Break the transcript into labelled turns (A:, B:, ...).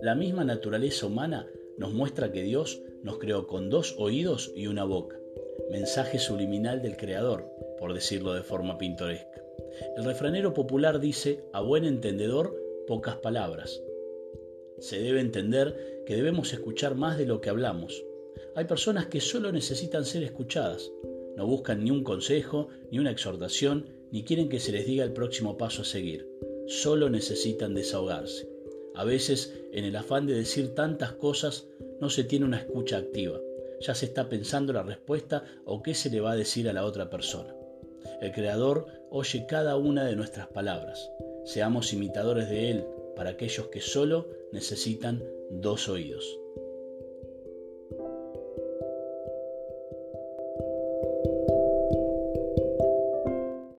A: La misma naturaleza humana nos muestra que Dios nos creó con dos oídos y una boca, mensaje subliminal del Creador, por decirlo de forma pintoresca. El refranero popular dice, a buen entendedor, pocas palabras. Se debe entender que debemos escuchar más de lo que hablamos. Hay personas que solo necesitan ser escuchadas. No buscan ni un consejo, ni una exhortación, ni quieren que se les diga el próximo paso a seguir. Solo necesitan desahogarse. A veces, en el afán de decir tantas cosas, no se tiene una escucha activa. Ya se está pensando la respuesta o qué se le va a decir a la otra persona. El Creador oye cada una de nuestras palabras. Seamos imitadores de Él para aquellos que solo necesitan dos oídos.